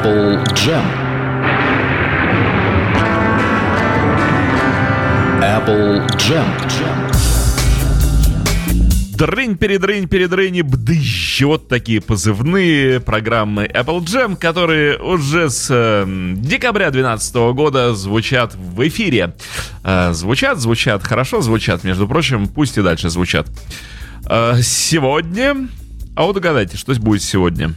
Apple Jam. Apple Jam. Дрынь, передрынь, передрынь, бдыщ. Вот такие позывные программы Apple Jam, которые уже с э, декабря 2012 года звучат в эфире. Э, звучат, звучат, хорошо звучат, между прочим, пусть и дальше звучат. Э, сегодня... А вот угадайте, что будет сегодня?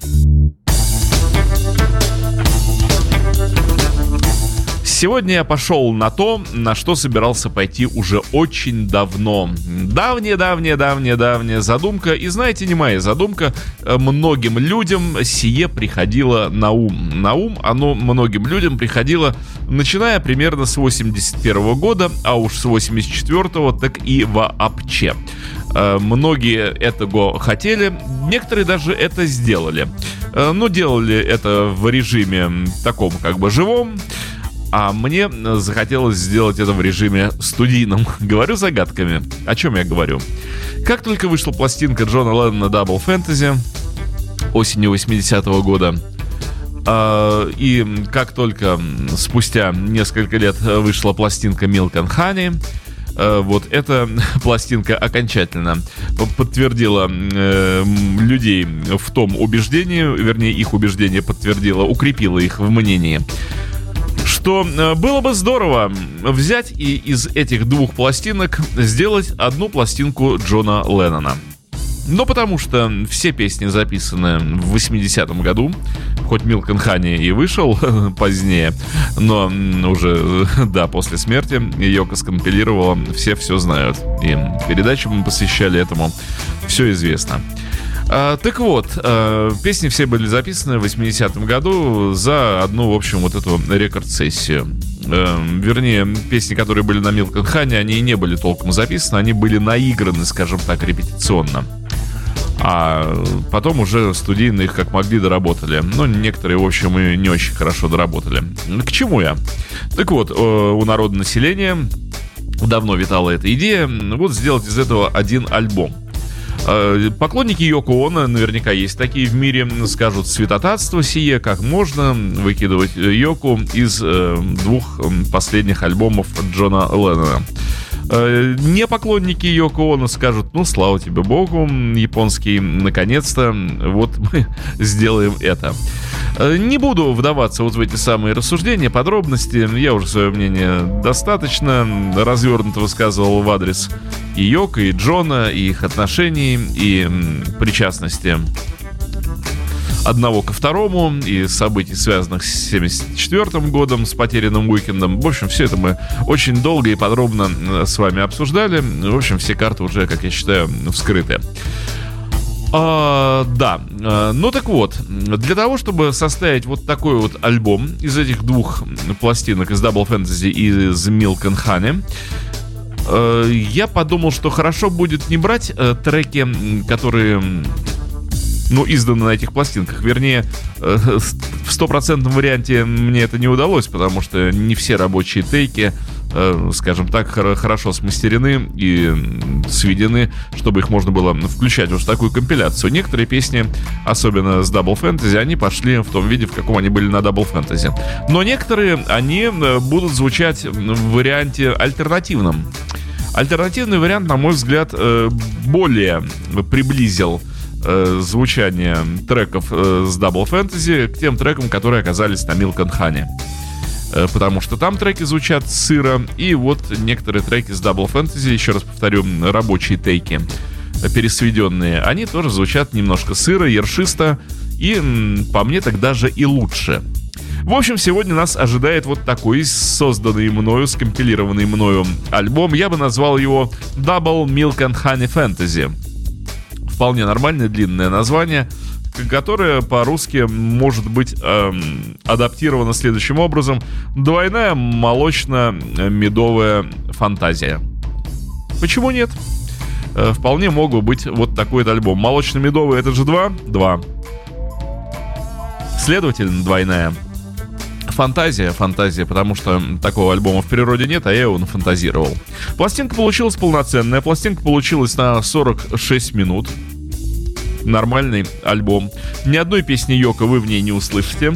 Сегодня я пошел на то, на что собирался пойти уже очень давно. Давняя-давняя-давняя-давняя задумка. И знаете, не моя задумка. Э, многим людям сие приходило на ум. На ум оно многим людям приходило, начиная примерно с 81 года, а уж с 84 так и вообще. Э, многие этого хотели, некоторые даже это сделали. Э, но делали это в режиме таком как бы живом. А мне захотелось сделать это в режиме студийном. Говорю загадками. О чем я говорю? Как только вышла пластинка Джона Леннона Double Fantasy осенью 80-го года, а, и как только спустя несколько лет вышла пластинка Milk and Honey, а, вот эта пластинка окончательно подтвердила э, людей в том убеждении, вернее, их убеждение подтвердила, укрепила их в мнении, что э, было бы здорово взять и из этих двух пластинок сделать одну пластинку Джона Леннона. Но потому что все песни записаны в 80-м году, хоть Милк Хани и вышел позднее, но уже, да, после смерти Йока скомпилировала «Все все знают». И передачу мы посвящали этому «Все известно». А, так вот, а, песни все были записаны в 80-м году за одну, в общем, вот эту рекорд-сессию. А, вернее, песни, которые были на Милкон Хане, они и не были толком записаны, они были наиграны, скажем так, репетиционно. А потом уже студийно их как могли доработали. Но некоторые, в общем, и не очень хорошо доработали. К чему я? Так вот, у народа населения давно витала эта идея, вот сделать из этого один альбом. Э, поклонники Йоко Оно, наверняка есть такие в мире, скажут святотатство сие, как можно выкидывать Йоку из э, двух последних альбомов Джона Леннона. Э, не поклонники Йоко Оно скажут, ну, слава тебе богу, японский, наконец-то, вот мы сделаем это. Э, не буду вдаваться вот в эти самые рассуждения, подробности. Я уже свое мнение достаточно развернуто высказывал в адрес и Йока, и Джона, и их отношений, и причастности одного ко второму и событий, связанных с 74 годом, с потерянным уикендом. В общем, все это мы очень долго и подробно э, с вами обсуждали. В общем, все карты уже, как я считаю, вскрыты. А, да, а, ну так вот, для того, чтобы составить вот такой вот альбом из этих двух пластинок, из Double Fantasy и из Milk and Honey, э, я подумал, что хорошо будет не брать э, треки, которые ну, изданы на этих пластинках. Вернее, э, в стопроцентном варианте мне это не удалось, потому что не все рабочие тейки э, скажем так, хорошо смастерены и сведены, чтобы их можно было включать уже в такую компиляцию. Некоторые песни, особенно с Double Fantasy, они пошли в том виде, в каком они были на Double Fantasy. Но некоторые, они э, будут звучать в варианте альтернативном. Альтернативный вариант, на мой взгляд, более приблизил э, звучание треков э, с Double Fantasy к тем трекам, которые оказались на Milk and Honey. Э, потому что там треки звучат сыро, и вот некоторые треки с Double Fantasy, еще раз повторю, рабочие тейки, э, пересведенные, они тоже звучат немножко сыро, ершисто, и по мне так даже и лучше. В общем, сегодня нас ожидает вот такой созданный мною, скомпилированный мною альбом. Я бы назвал его Double Milk and Honey Fantasy вполне нормальное длинное название, которое по-русски может быть эм, адаптировано следующим образом. Двойная молочно-медовая фантазия. Почему нет? Э, вполне мог бы быть вот такой альбом. Молочно-медовый это же два? Два. Следовательно, двойная. Фантазия, фантазия, потому что такого альбома в природе нет, а я его нафантазировал. Пластинка получилась полноценная, пластинка получилась на 46 минут. Нормальный альбом. Ни одной песни Йока вы в ней не услышите.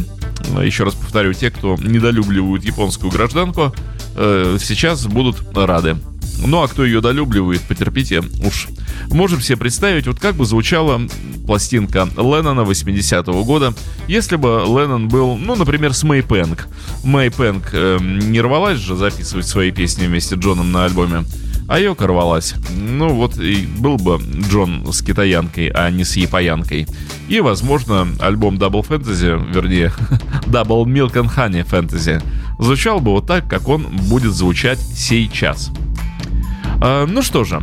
еще раз повторю, те, кто недолюбливают японскую гражданку, э, сейчас будут рады. Ну а кто ее долюбливает, потерпите уж. Можем себе представить, вот как бы звучала пластинка Леннона 80-го года, если бы Леннон был, ну, например, с Мэй Пэнк. Мэй Пэнк э, не рвалась же записывать свои песни вместе с Джоном на альбоме. А Йока рвалась. Ну вот и был бы Джон с китаянкой, а не с япоянкой. И, возможно, альбом Double Fantasy, вернее, Double Milk and Honey Fantasy, звучал бы вот так, как он будет звучать сейчас. А, ну что же,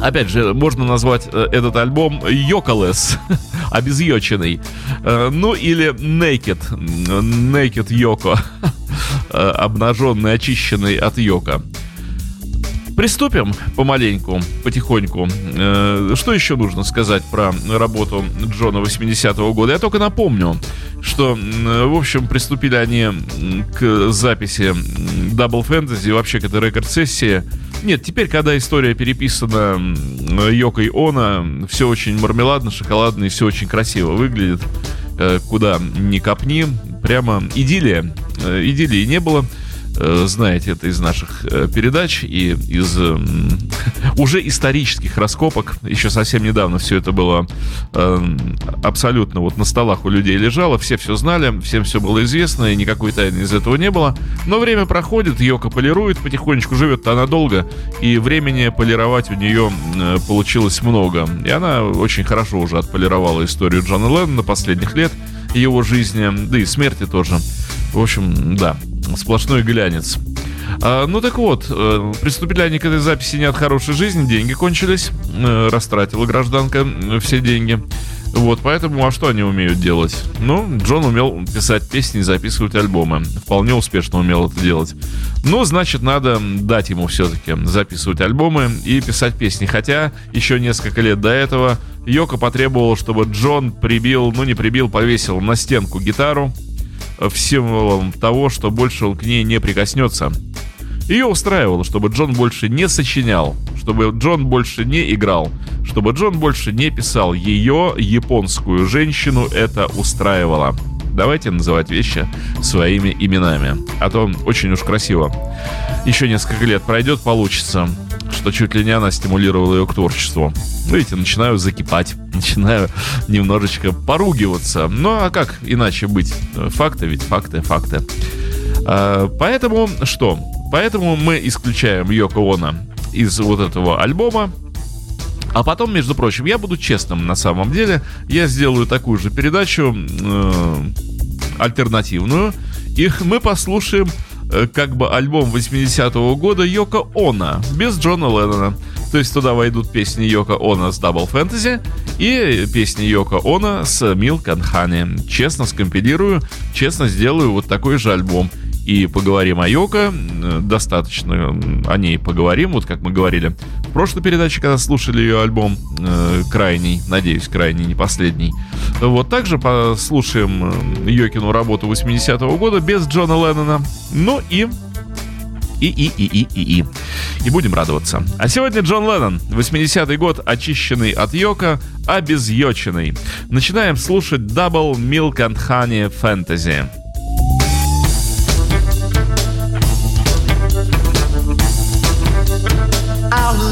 Опять же, можно назвать э, этот альбом Йоколес, обезьеченный. Э, ну или Naked, Naked Йоко, э, обнаженный, очищенный от Йока. Приступим помаленьку, потихоньку. Что еще нужно сказать про работу Джона 80-го года? Я только напомню, что, в общем, приступили они к записи Double Fantasy, вообще к этой рекорд-сессии нет, теперь, когда история переписана Йокой Она, все очень мармеладно, шоколадно и все очень красиво выглядит. Э, куда ни копни, прямо идиллия. Э, идиллии не было. Э, знаете это из наших э, передач и из уже исторических раскопок. Еще совсем недавно все это было э, абсолютно вот на столах у людей лежало, все все знали, всем все было известно, и никакой тайны из этого не было. Но время проходит, Йока полирует, потихонечку живет она долго, и времени полировать у нее получилось много. И она очень хорошо уже отполировала историю Джона Леннона последних лет его жизни, да и смерти тоже. В общем, да, сплошной глянец. А, ну так вот, э, приступили они к этой записи не от хорошей жизни, деньги кончились, э, растратила гражданка все деньги. Вот, поэтому, а что они умеют делать? Ну, Джон умел писать песни и записывать альбомы. Вполне успешно умел это делать. Ну, значит, надо дать ему все-таки записывать альбомы и писать песни. Хотя еще несколько лет до этого Йока потребовал, чтобы Джон прибил, ну не прибил, повесил на стенку гитару, символом того, что больше он к ней не прикоснется. Ее устраивало, чтобы Джон больше не сочинял, чтобы Джон больше не играл, чтобы Джон больше не писал. Ее, японскую женщину, это устраивало. Давайте называть вещи своими именами. А то очень уж красиво. Еще несколько лет пройдет, получится что чуть ли не она стимулировала ее к творчеству. Видите, начинаю закипать, начинаю немножечко поругиваться. Ну, а как иначе быть? Факты ведь, факты, факты. А, поэтому что? Поэтому мы исключаем Йоко Оно из вот этого альбома, а потом, между прочим, я буду честным на самом деле. Я сделаю такую же передачу э, альтернативную. И мы послушаем Э, как бы альбом 80-го года Йока Она, без Джона Леннона. То есть туда войдут песни Йока Она с Double Fantasy и песни Йока Она с and Honey. Честно скомпилирую, честно сделаю вот такой же альбом и поговорим о Йоко. Достаточно о ней поговорим, вот как мы говорили в прошлой передаче, когда слушали ее альбом э, крайний, надеюсь, крайний, не последний. Вот также послушаем э, Йокину работу 80-го года без Джона Леннона. Ну и и, и, и, и, и, и. И будем радоваться. А сегодня Джон Леннон, 80-й год, очищенный от Йока, обезьеченный. Начинаем слушать Double Milk and Honey Fantasy.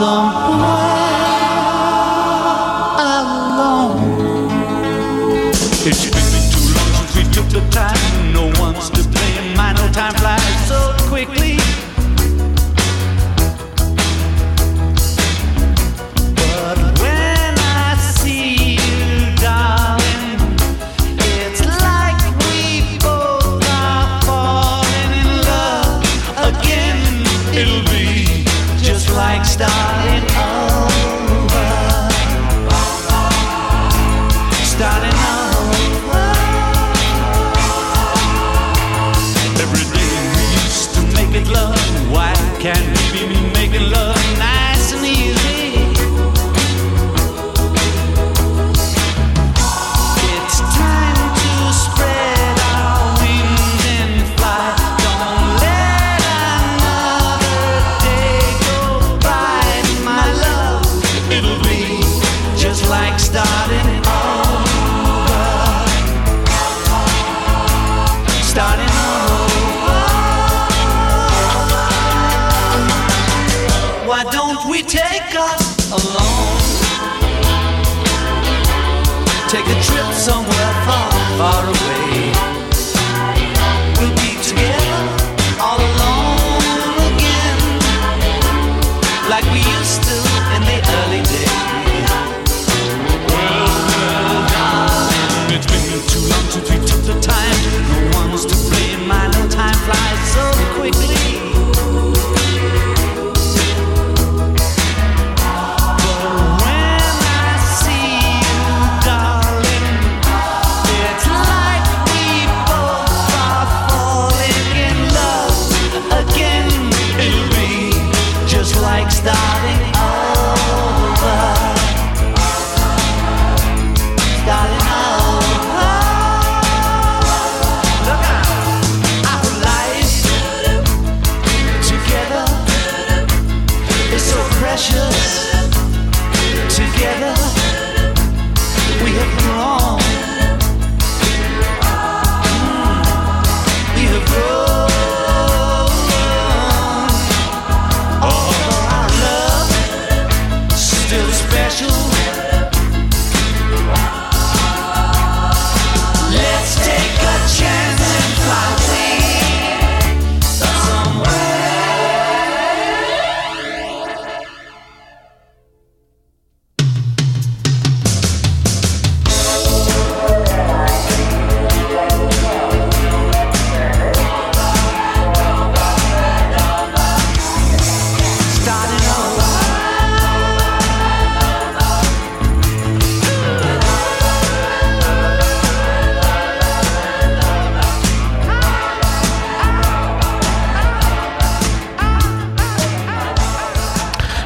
somewhere. alone. It's been too long since we took the time.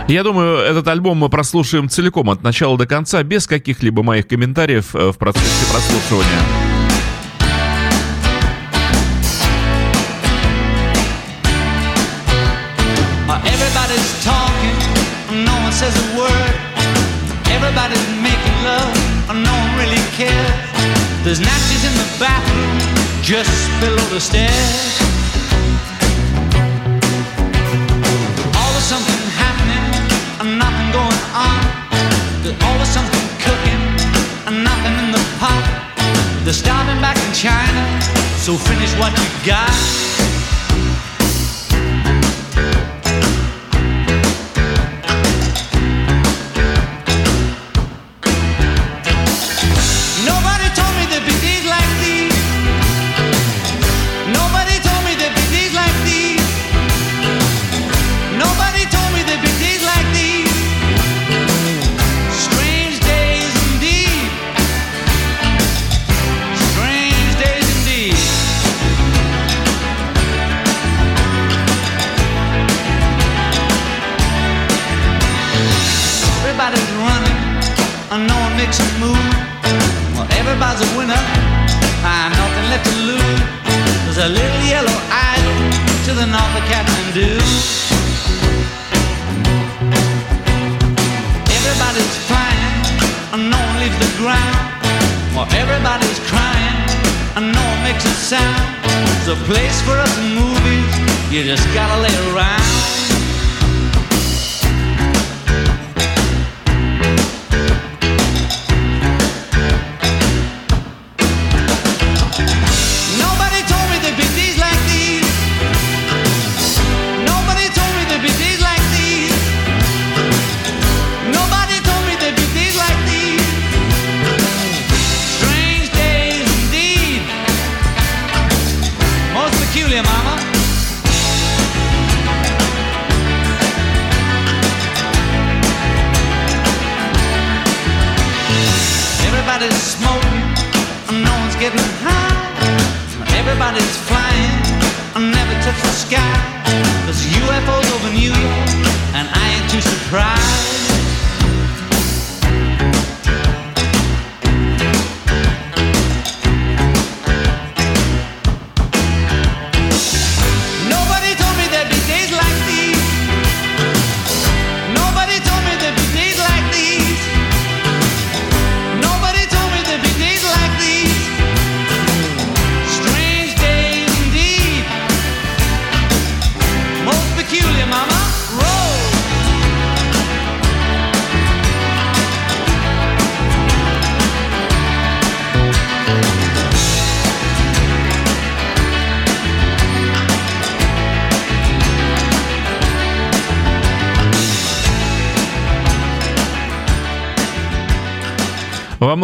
Я думаю, этот альбом мы прослушаем целиком от начала до конца, без каких-либо моих комментариев э, в процессе прослушивания. Uh, uh, uh, There's matches in the bathroom just below the stairs. got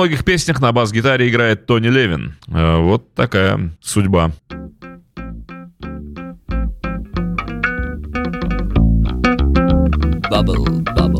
многих песнях на бас-гитаре играет Тони Левин. Э, Вот такая судьба. Bubble, bubble.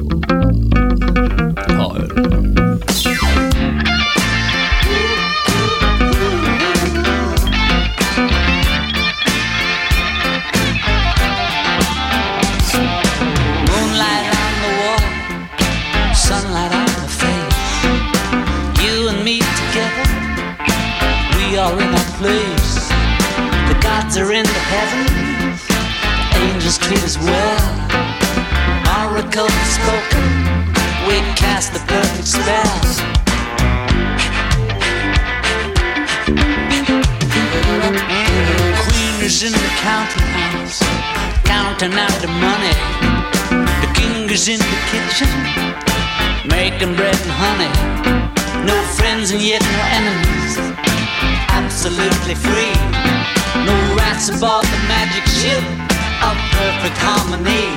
Counting out the money. The king is in the kitchen, making bread and honey. No friends and yet no enemies, absolutely free. No rats aboard the magic ship of perfect harmony.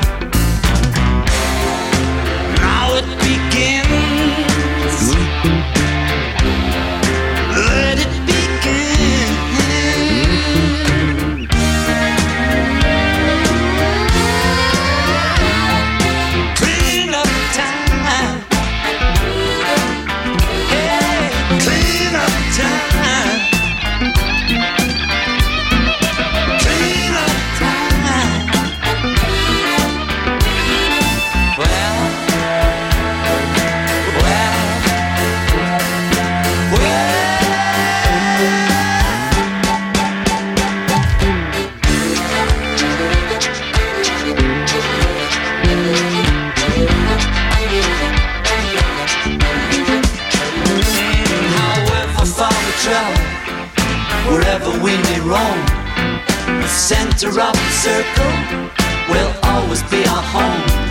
Now it begins. Circle will always be our home.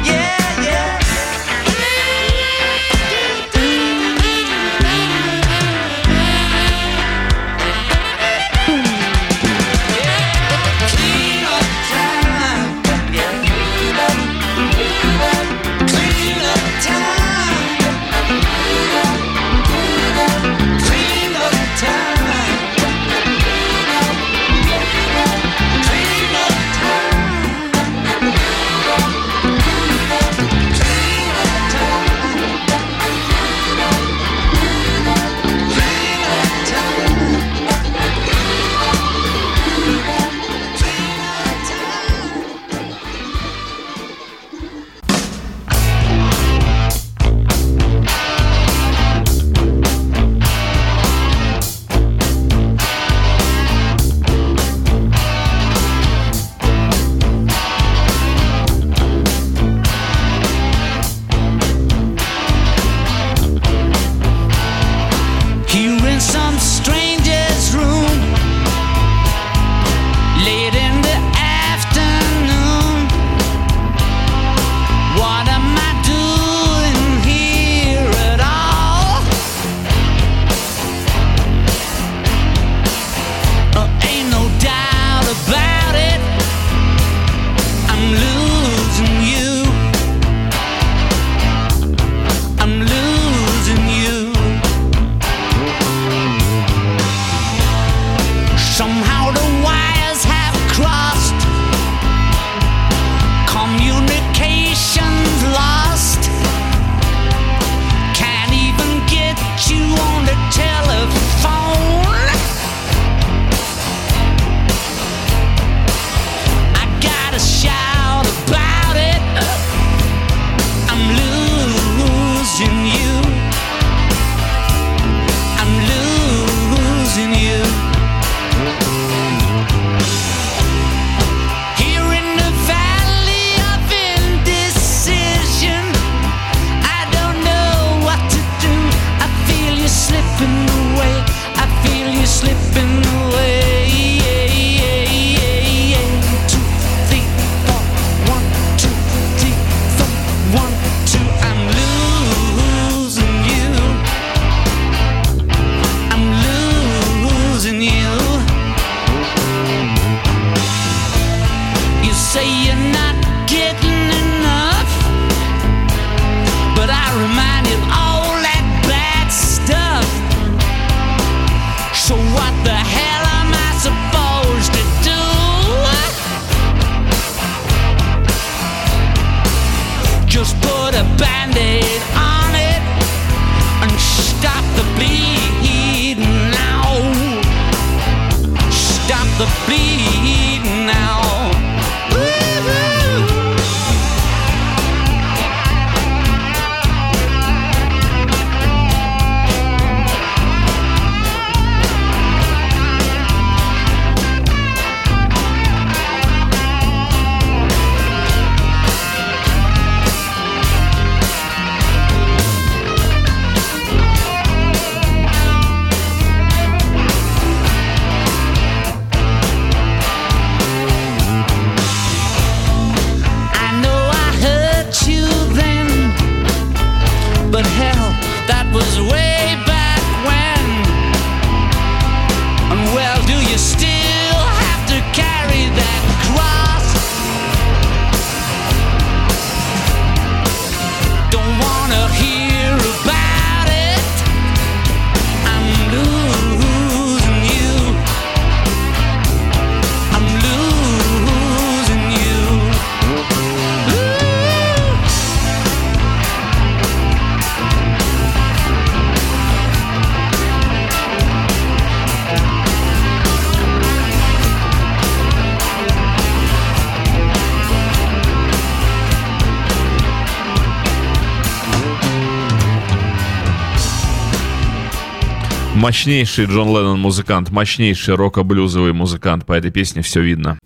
Мощнейший Джон Леннон музыкант, мощнейший рок-блюзовый музыкант. По этой песне все видно.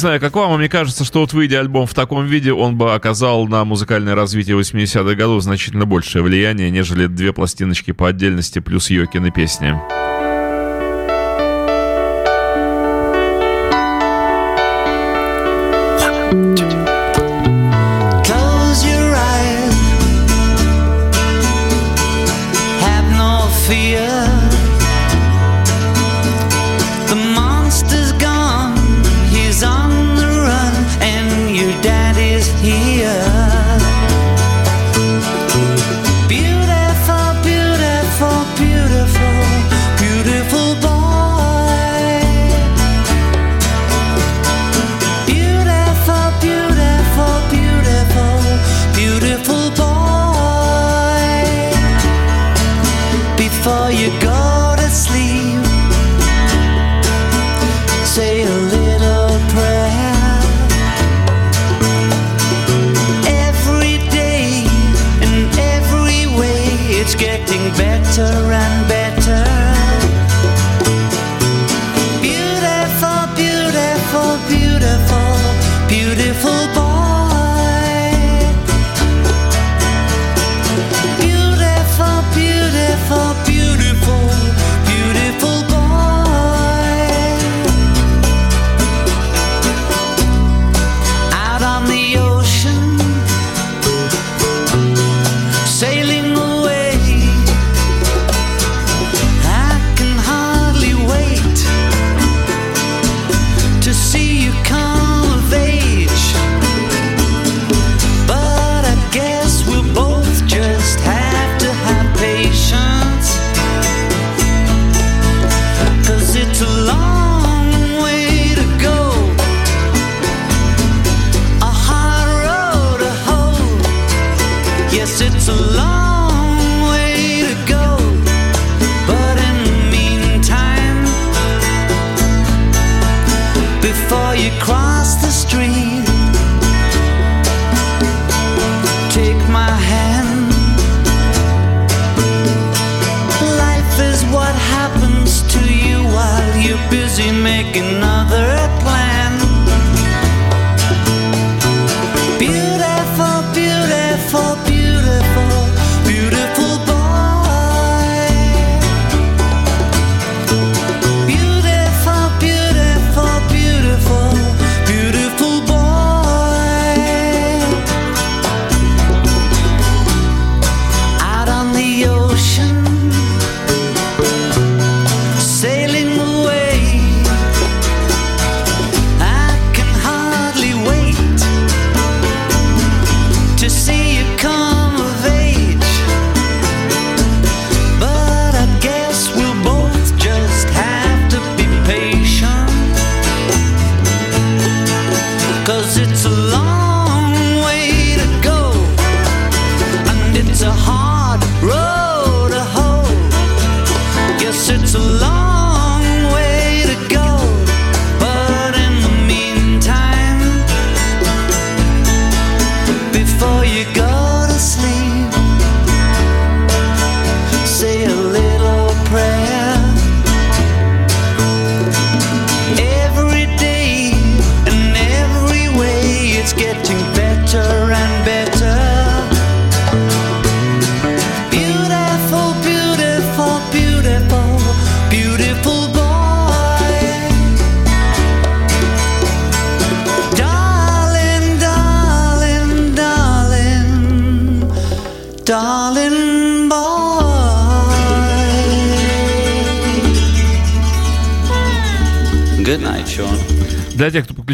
знаю, как вам, а мне кажется, что вот выйдя альбом в таком виде, он бы оказал на музыкальное развитие 80-х годов значительно большее влияние, нежели две пластиночки по отдельности плюс Йокины песни.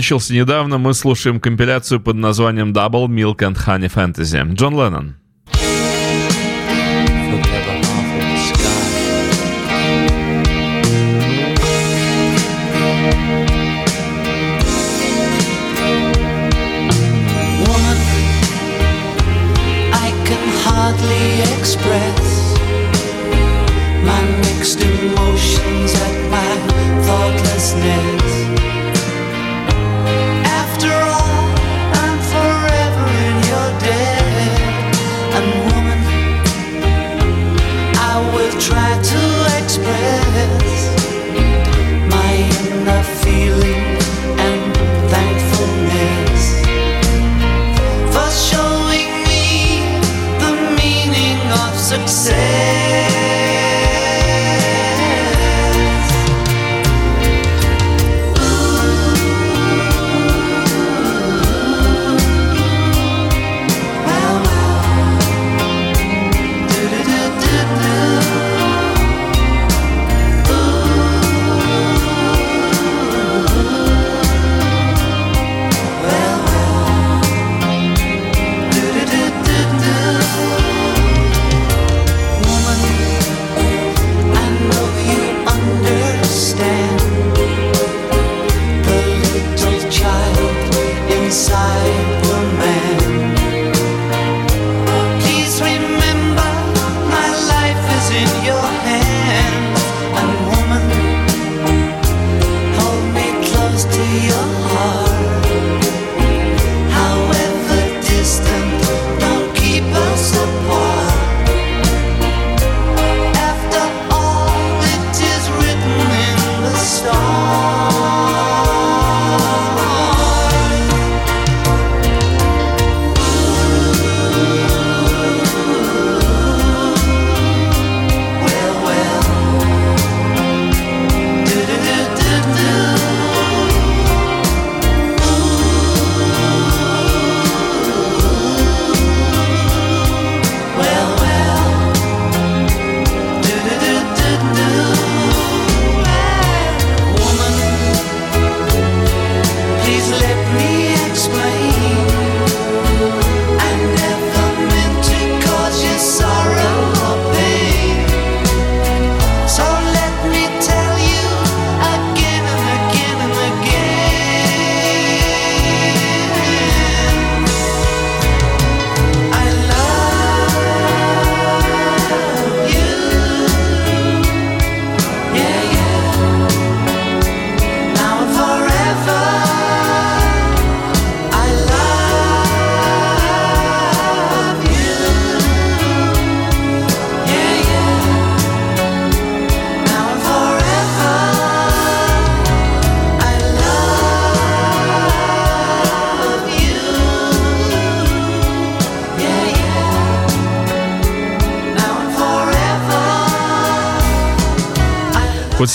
кончился недавно. Мы слушаем компиляцию под названием Double Milk and Honey Fantasy. Джон Леннон. express my mixed emotions.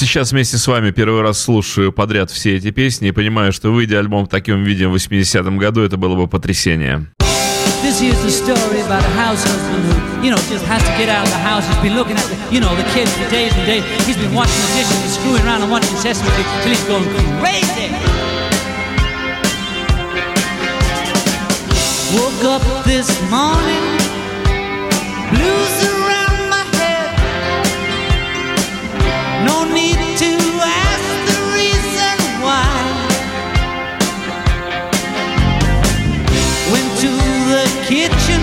сейчас вместе с вами первый раз слушаю подряд все эти песни и понимаю, что выйдя альбом в таком виде в 80-м году, это было бы потрясение. This here's the story about a house husband who, you know, just has to get out of the house. He's been looking at, the, you know, the kids for days and days. He's been washing the dishes and screwing around and watching Sesame Street till he's going crazy. Woke up this morning, blues. kitchen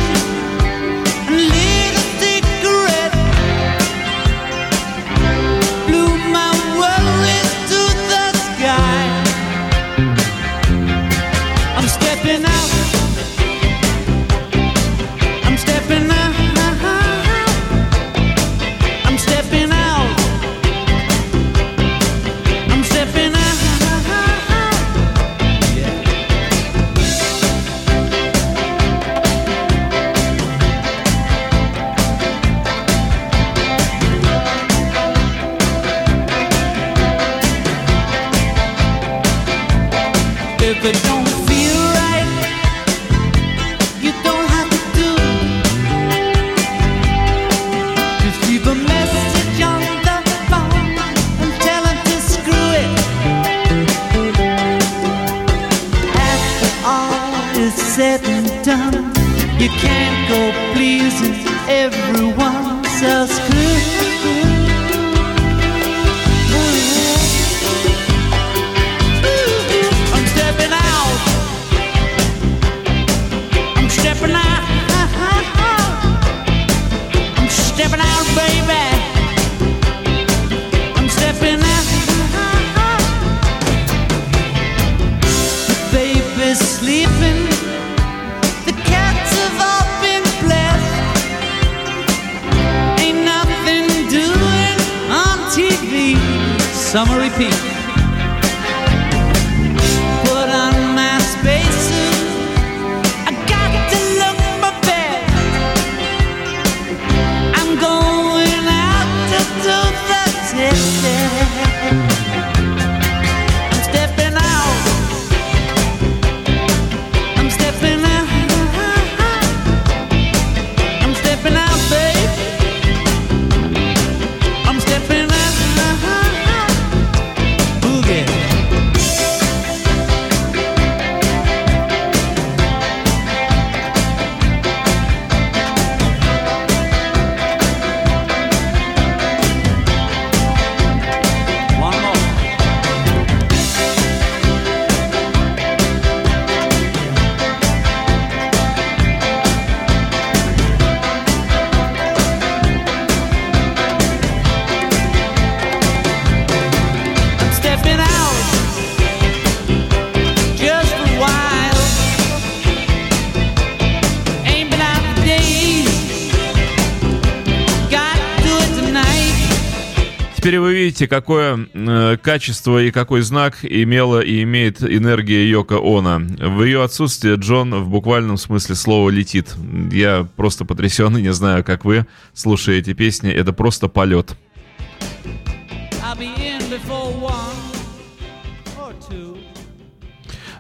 Видите, какое э, качество и какой знак имела и имеет энергия Йока Она. В ее отсутствие Джон в буквальном смысле слова летит. Я просто потрясен и не знаю, как вы слушаете песни. Это просто полет.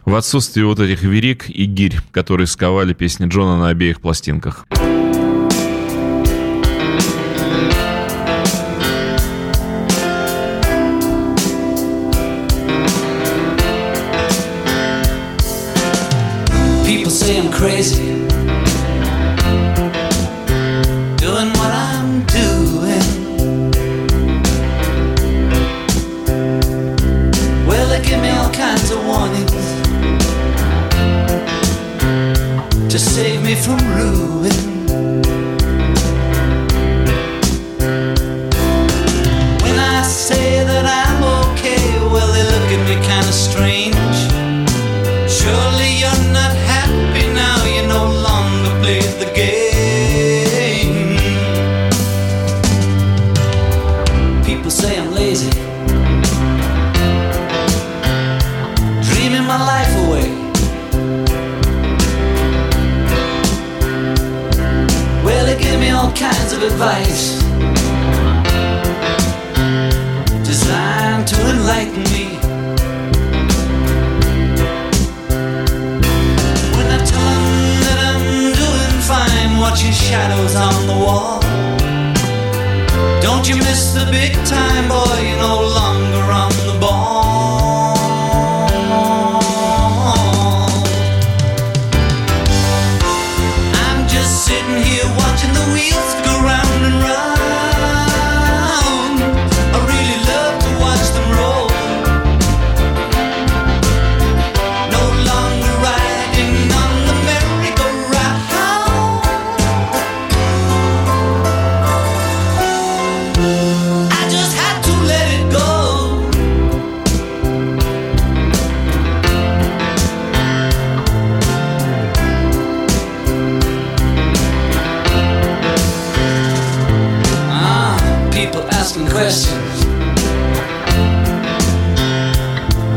В отсутствие вот этих верик и гирь, которые сковали песни Джона на обеих пластинках. from Rue.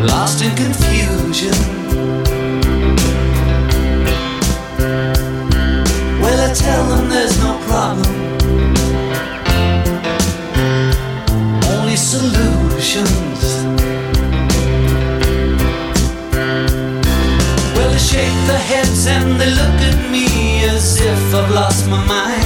lost in confusion. Well, I tell them there's no problem, only solutions. Well, they shake their heads and they look at me as if I've lost my mind.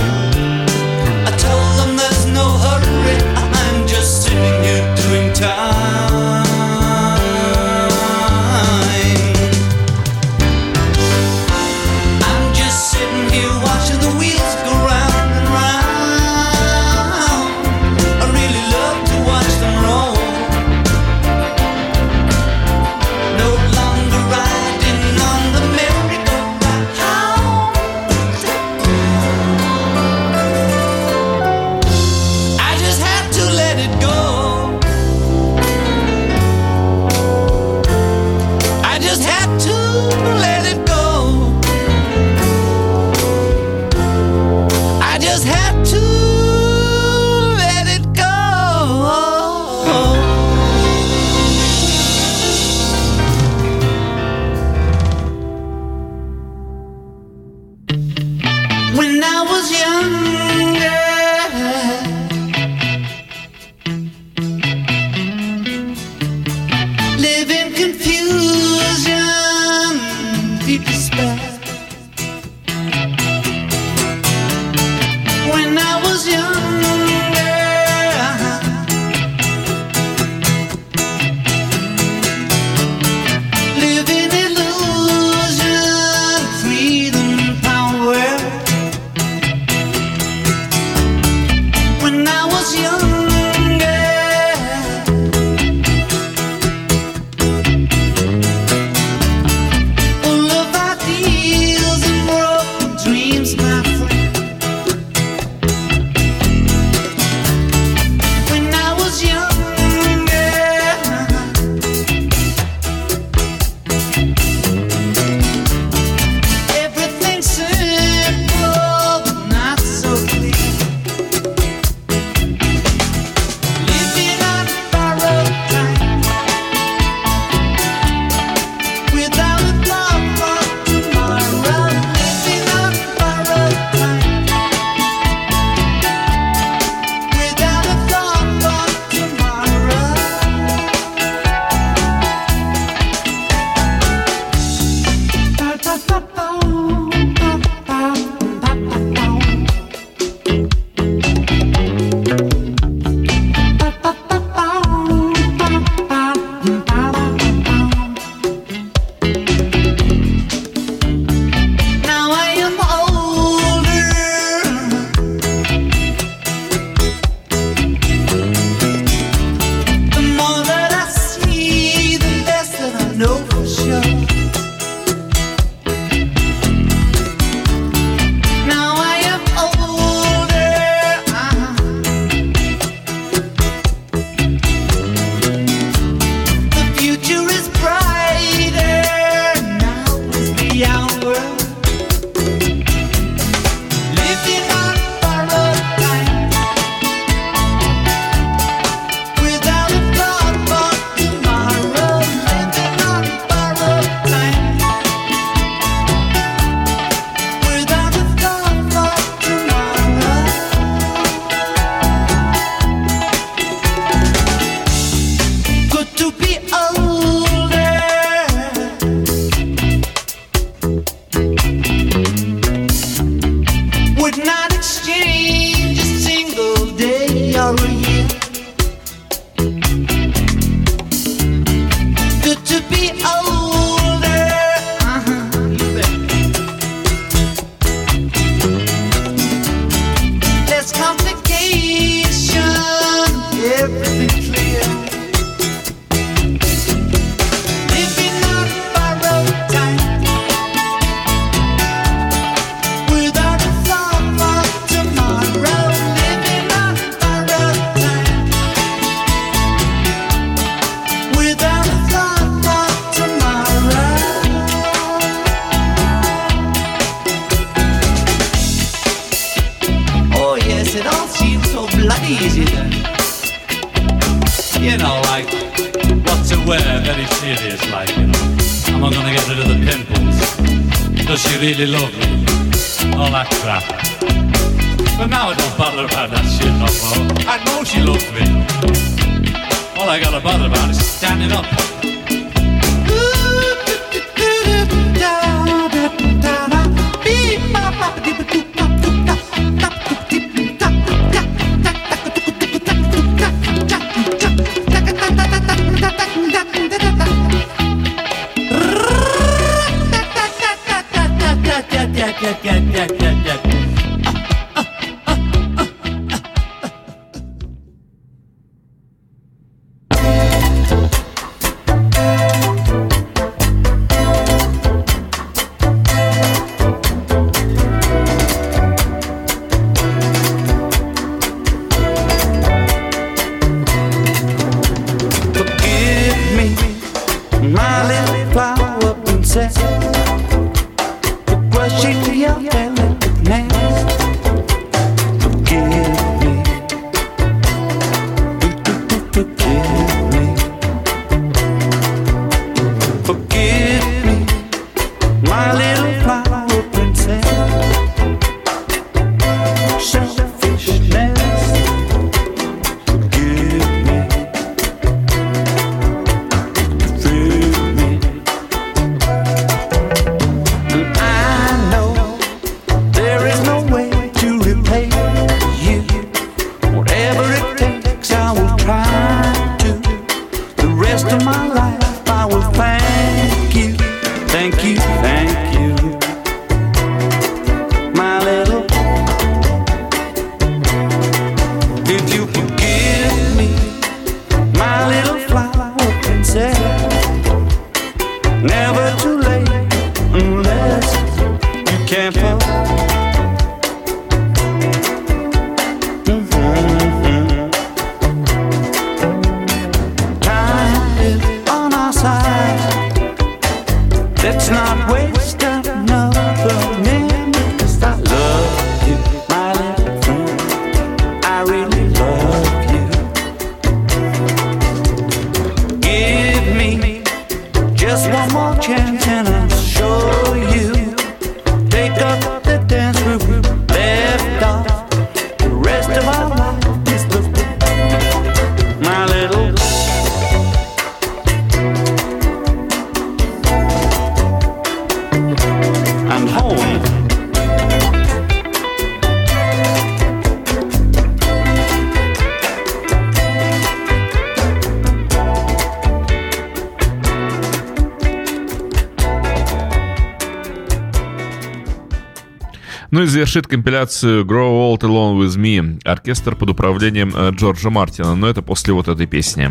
завершит компиляцию Grow Old Alone With Me оркестр под управлением э, Джорджа Мартина, но это после вот этой песни.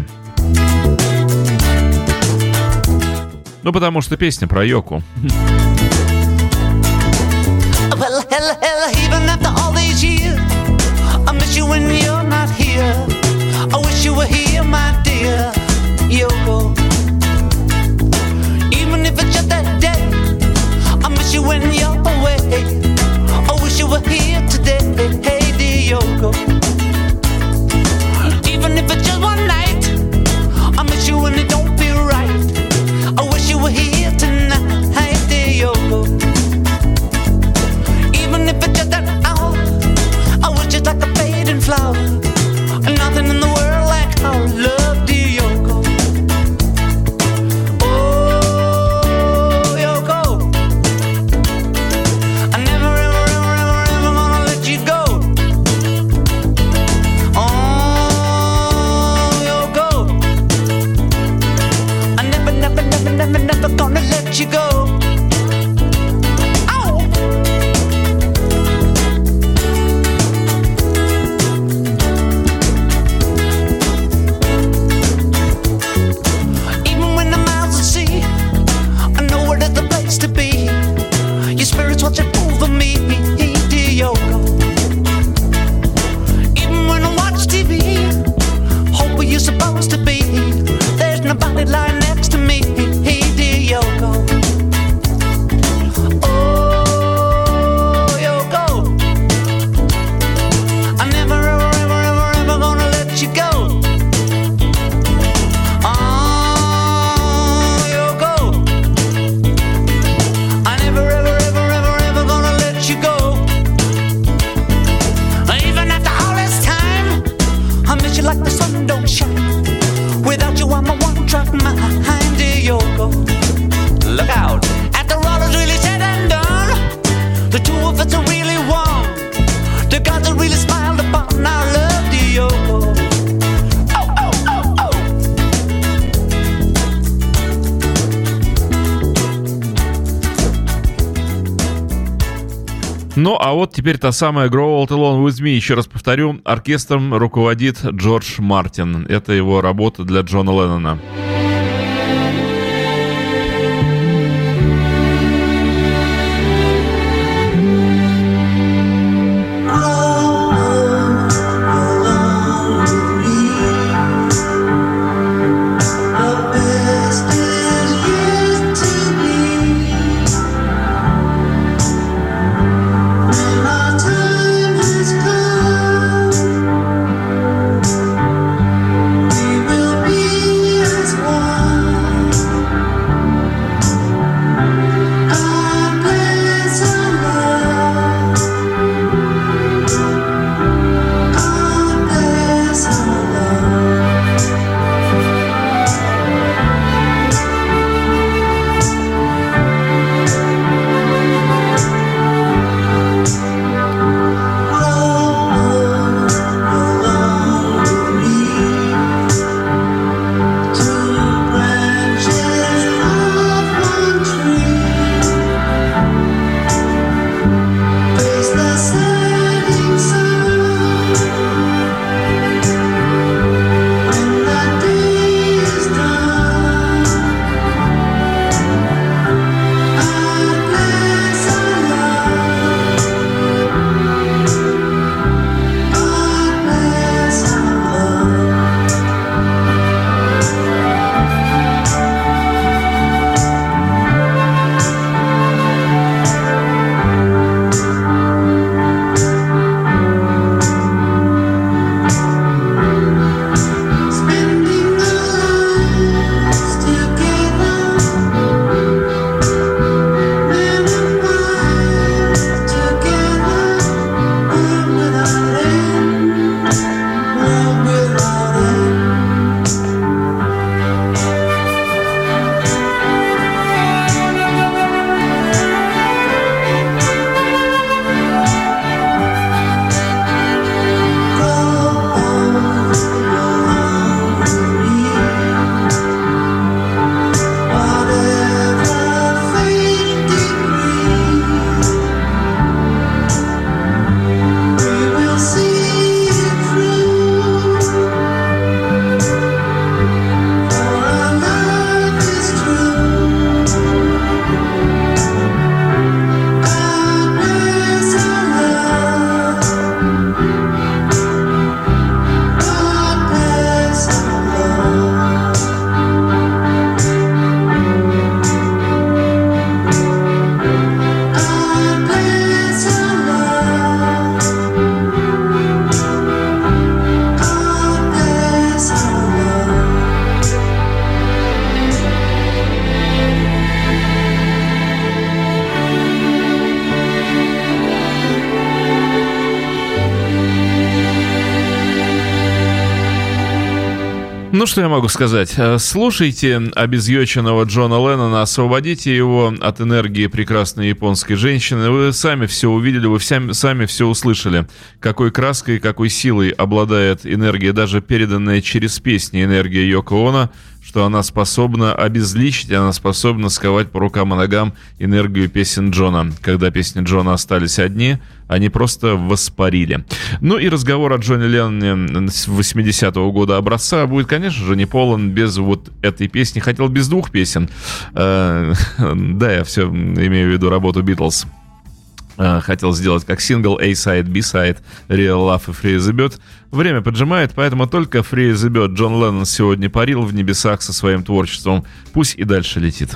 Ну, потому что песня про Йоку. Теперь та самая Grow Old Alone With Me. Еще раз повторю, оркестром руководит Джордж Мартин. Это его работа для Джона Леннона. Что я могу сказать? Э, Слушайте обезъеченного Джона Леннона, освободите его от энергии прекрасной японской женщины. Вы сами все увидели, вы сами, сами все услышали. Какой краской, какой силой обладает энергия, даже переданная через песни энергия Йоко Оно, что она способна обезличить, она способна сковать по рукам и ногам энергию песен Джона. Когда песни Джона остались одни, они просто воспарили. Ну и разговор о Джоне Ленноне с 80-го года образца будет, конечно же, не полон без вот этой песни. Хотел без двух песен. Э, Да, я все имею в виду работу Битлз. Э, Хотел сделать как сингл A-side, B-side, Real Love и Free the Bird. Время поджимает, поэтому только Free the Bird Джон Леннон сегодня парил в небесах со своим творчеством. Пусть и дальше летит.